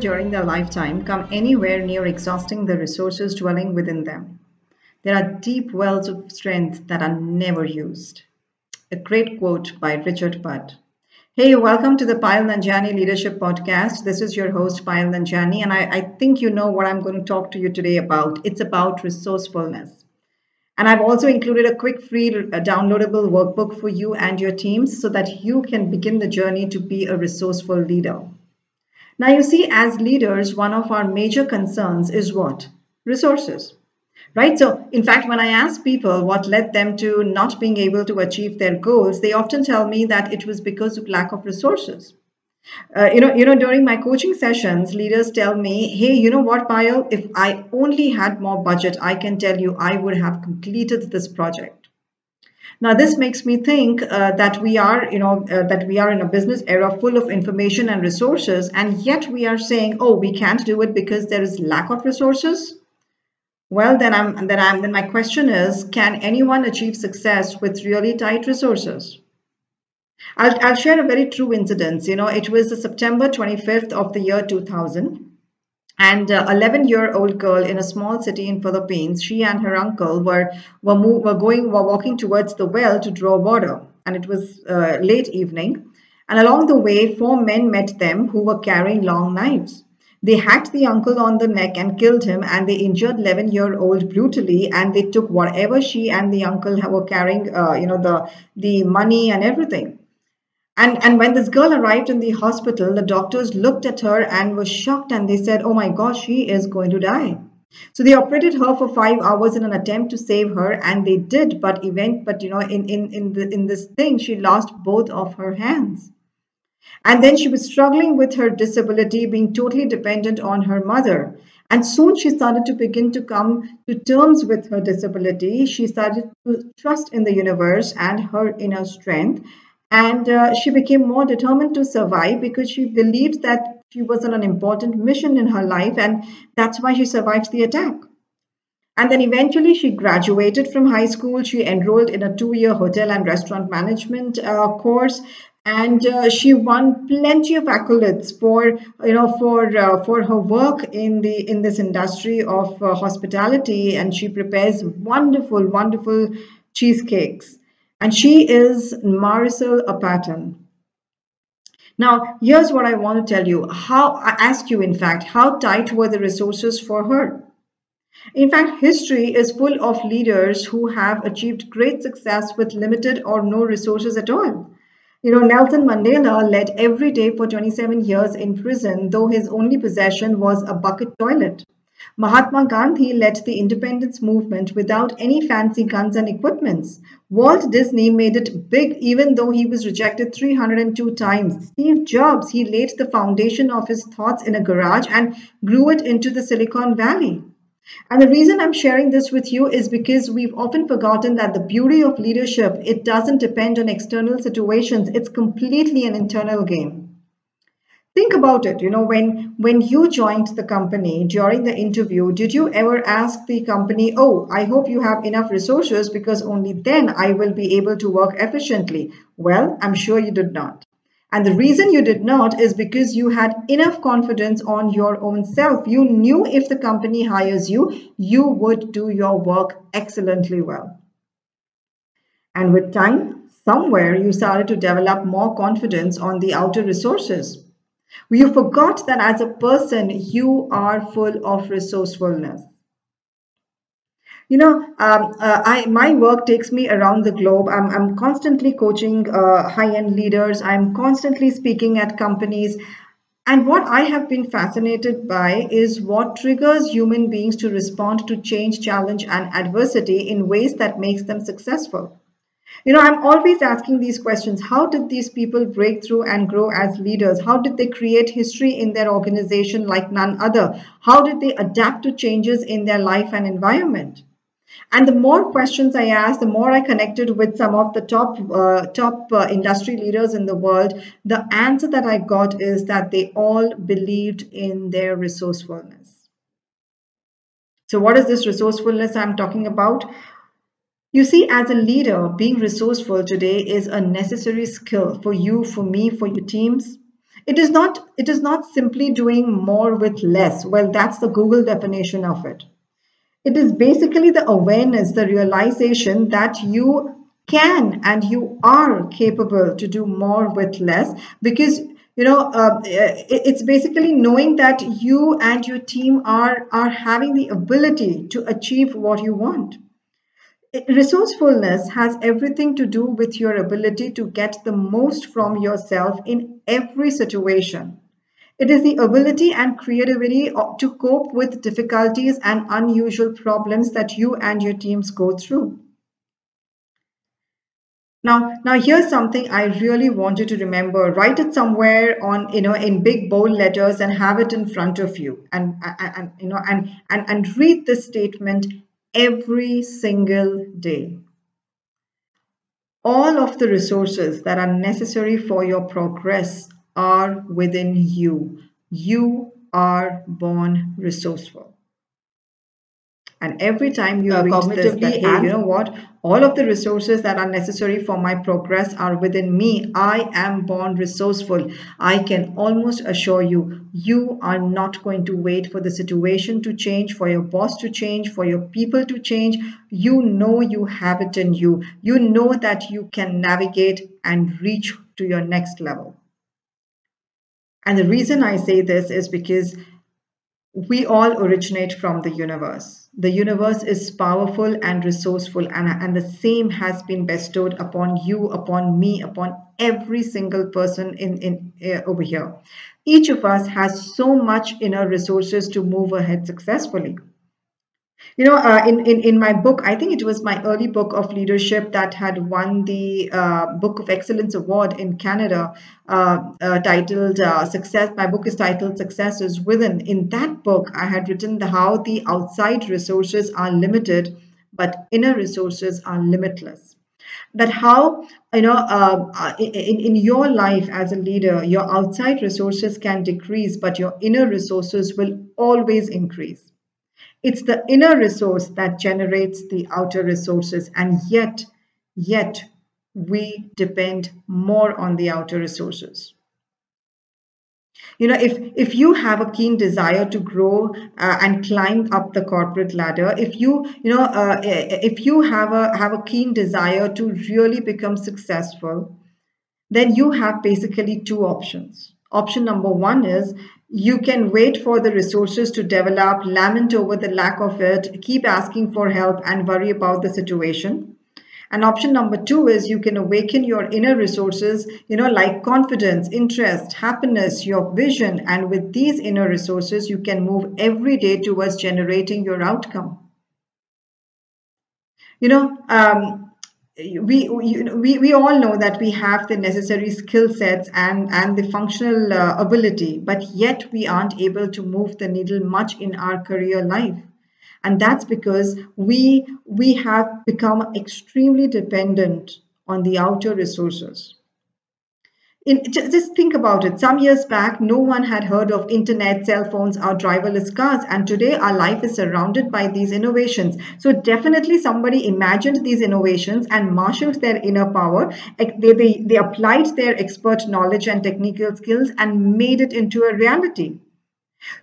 during their lifetime come anywhere near exhausting the resources dwelling within them. There are deep wells of strength that are never used. A great quote by Richard Budd. Hey, welcome to the Payal Nanjiani Leadership Podcast. This is your host, Payal Nanjiani, and I, I think you know what I'm going to talk to you today about. It's about resourcefulness. And I've also included a quick free uh, downloadable workbook for you and your teams so that you can begin the journey to be a resourceful leader. Now, you see, as leaders, one of our major concerns is what? Resources. Right? So, in fact, when I ask people what led them to not being able to achieve their goals, they often tell me that it was because of lack of resources. Uh, you know, you know, during my coaching sessions, leaders tell me, "Hey, you know what, Payal? If I only had more budget, I can tell you I would have completed this project." Now, this makes me think uh, that we are, you know, uh, that we are in a business era full of information and resources, and yet we are saying, "Oh, we can't do it because there is lack of resources." Well, then I'm then I'm then my question is, can anyone achieve success with really tight resources? I'll, I'll share a very true incident. You know, it was the September 25th of the year 2000 and 11 year old girl in a small city in philippines she and her uncle were were, move, were going were walking towards the well to draw water. And it was uh, late evening. And along the way four men met them who were carrying long knives. They hacked the uncle on the neck and killed him and they injured 11 year old brutally and they took whatever she and the uncle were carrying uh, you know the the money and everything and, and when this girl arrived in the hospital, the doctors looked at her and were shocked and they said, Oh my gosh, she is going to die. So they operated her for five hours in an attempt to save her, and they did. But event, but you know, in in in the, in this thing, she lost both of her hands, and then she was struggling with her disability, being totally dependent on her mother. And soon she started to begin to come to terms with her disability. She started to trust in the universe and her inner strength, and uh, she became more determined to survive because she believed that she was on an important mission in her life, and that's why she survived the attack. And then eventually she graduated from high school. She enrolled in a two year hotel and restaurant management uh, course. And uh, she won plenty of accolades for you know for uh, for her work in the in this industry of uh, hospitality, and she prepares wonderful wonderful cheesecakes and she is Marisol Apaton. Now, here's what I want to tell you. How I ask you, in fact, how tight were the resources for her? In fact, history is full of leaders who have achieved great success with limited or no resources at all. You know, Nelson Mandela led every day for 27 years in prison, though his only possession was a bucket toilet. Mahatma Gandhi led the independence movement without any fancy guns and equipments. Walt Disney made it big even though he was rejected 302 times. Steve Jobs, he laid the foundation of his thoughts in a garage and grew it into the Silicon Valley. And the reason I'm sharing this with you is because we've often forgotten that the beauty of leadership, it doesn't depend on external situations. It's completely an internal game think about it you know when when you joined the company during the interview did you ever ask the company oh i hope you have enough resources because only then i will be able to work efficiently well i'm sure you did not. And the reason you did not is because you had enough confidence on your own self. You knew if the company hires you you would do your work excellently well. And with time somewhere you started to develop more confidence on the outer resources you forgot that as a person, you are full of resourcefulness. You know, um, uh, I my work takes me around the globe. I'm, I'm constantly coaching uh, high-end leaders. I'm constantly speaking at companies. And what I have been fascinated by is what triggers human beings to respond to change, challenge, and adversity in ways that makes them successful. You know, I'm always asking these questions. How did these people break through and grow as leaders? How did they create history in their organization like none other? How did they adapt to changes in their life and environment? And the more questions I asked, the more I connected with some of the top uh, top uh, industry leaders in the world. The answer that I got is that they all believed in their resourcefulness. So, what is this resourcefulness I'm talking about? You see, as a leader, being resourceful today is a necessary skill for you, for me, for your teams. It is not it is not simply doing more with less. Well, that's the Google definition of it. It is basically the awareness, the realization that you can and you are capable to do more with less because you know uh, it's basically knowing that you and your team are are having the ability to achieve what you want resourcefulness has everything to do with your ability to get the most from yourself in every situation it is the ability and creativity to cope with difficulties and unusual problems that you and your teams go through now, now here's something I really want you to remember. Write it somewhere on, you know, in big bold letters and have it in front of you. And, and, and you know, and, and, and read this statement every single day. All of the resources that are necessary for your progress are within you. You are born resourceful. And every time you uh, cognitively, this, that, hey, you know what? All of the resources that are necessary for my progress are within me. I am born resourceful. I can almost assure you, you are not going to wait for the situation to change, for your boss to change, for your people to change. You know you have it in you. You know that you can navigate and reach to your next level. And the reason I say this is because we all originate from the universe. The universe is powerful and resourceful, and, and the same has been bestowed upon you, upon me, upon every single person in, in uh, over here. Each of us has so much inner resources to move ahead successfully. You know, uh, in, in, in my book, I think it was my early book of leadership that had won the uh, Book of Excellence Award in Canada, uh, uh titled uh, Success. My book is titled Success is Within. In that book, I had written the, how the outside resources are limited, but inner resources are limitless that how you know uh, in, in your life as a leader your outside resources can decrease but your inner resources will always increase it's the inner resource that generates the outer resources, and yet, yet we depend more on the outer resources. You know, if if you have a keen desire to grow uh, and climb up the corporate ladder, if you you know uh, if you have a have a keen desire to really become successful, then you have basically two options. Option number one is you can wait for the resources to develop, lament over the lack of it, keep asking for help, and worry about the situation. And option number two is you can awaken your inner resources, you know, like confidence, interest, happiness, your vision. And with these inner resources, you can move every day towards generating your outcome. You know, um, we, we we all know that we have the necessary skill sets and and the functional uh, ability but yet we aren't able to move the needle much in our career life. And that's because we we have become extremely dependent on the outer resources in, just think about it. Some years back, no one had heard of internet, cell phones, or driverless cars, and today our life is surrounded by these innovations. So definitely, somebody imagined these innovations and marshaled their inner power. They, they, they applied their expert knowledge and technical skills and made it into a reality.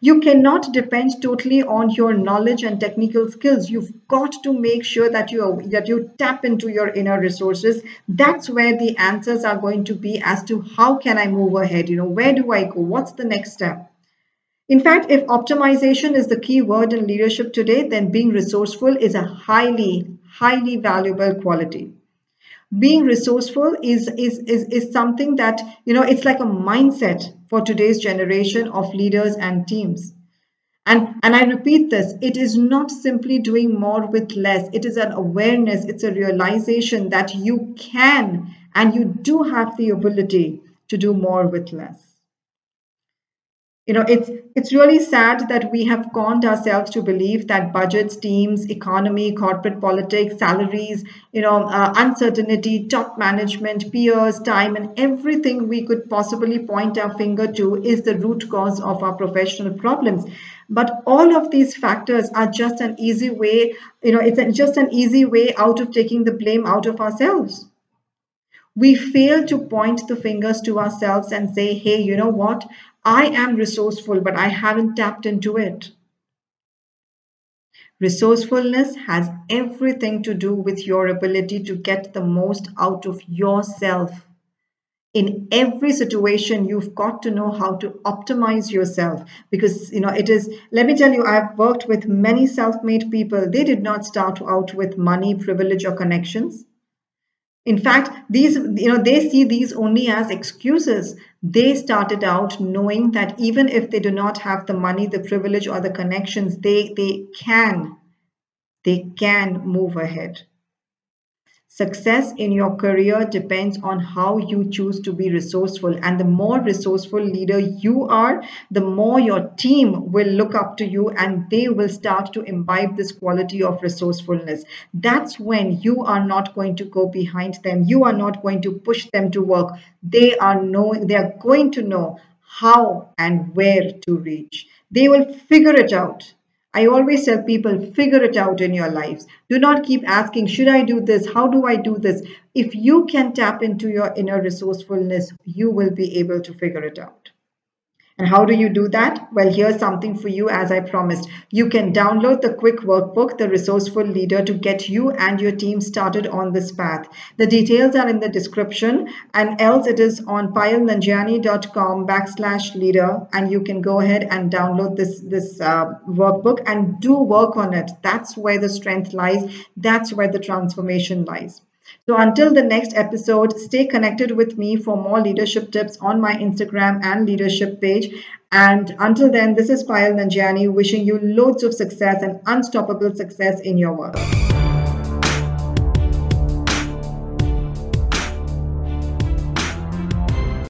You cannot depend totally on your knowledge and technical skills. You've got to make sure that you that you tap into your inner resources. That's where the answers are going to be as to how can I move ahead? You know, where do I go? What's the next step? In fact, if optimization is the key word in leadership today, then being resourceful is a highly, highly valuable quality being resourceful is, is is is something that you know it's like a mindset for today's generation of leaders and teams. And and i repeat this it is not simply doing more with less. It is an awareness it's a realization that you can and you do have the ability to do more with less you know it's it's really sad that we have conned ourselves to believe that budgets teams economy corporate politics salaries you know uh, uncertainty top management peers time and everything we could possibly point our finger to is the root cause of our professional problems. But all of these factors are just an easy way you know it's just an easy way out of taking the blame out of ourselves We fail to point the fingers to ourselves and say, hey, you know what? I am resourceful, but I haven't tapped into it. Resourcefulness has everything to do with your ability to get the most out of yourself. In every situation, you've got to know how to optimize yourself because, you know, it is, let me tell you, I've worked with many self made people. They did not start out with money, privilege, or connections. In fact, these, you know, they see these only as excuses. They started out knowing that even if they do not have the money, the privilege, or the connections, they, they can, they can move ahead. Success in your career depends on how you choose to be resourceful. And the more resourceful leader you are, the more your team will look up to you and they will start to imbibe this quality of resourcefulness. That's when you are not going to go behind them. You are not going to push them to work. They are knowing, they are going to know how and where to reach. They will figure it out I always tell people figure it out in your lives. Do not keep asking, should I do this? How do I do this? If you can tap into your inner resourcefulness, you will be able to figure it out. And how do you do that? Well, here's something for you as I promised. You can download the quick workbook, The Resourceful Leader, to get you and your team started on this path. The details are in the description, and else it is on payalnanjiani.com backslash leader, and you can go ahead and download this, this uh, workbook and do work on it. That's where the strength lies. That's where the transformation lies. So until the next episode, stay connected with me for more leadership tips on my Instagram and leadership page. And until then, this is Payal Nanjiani wishing you loads of success and unstoppable success in your work.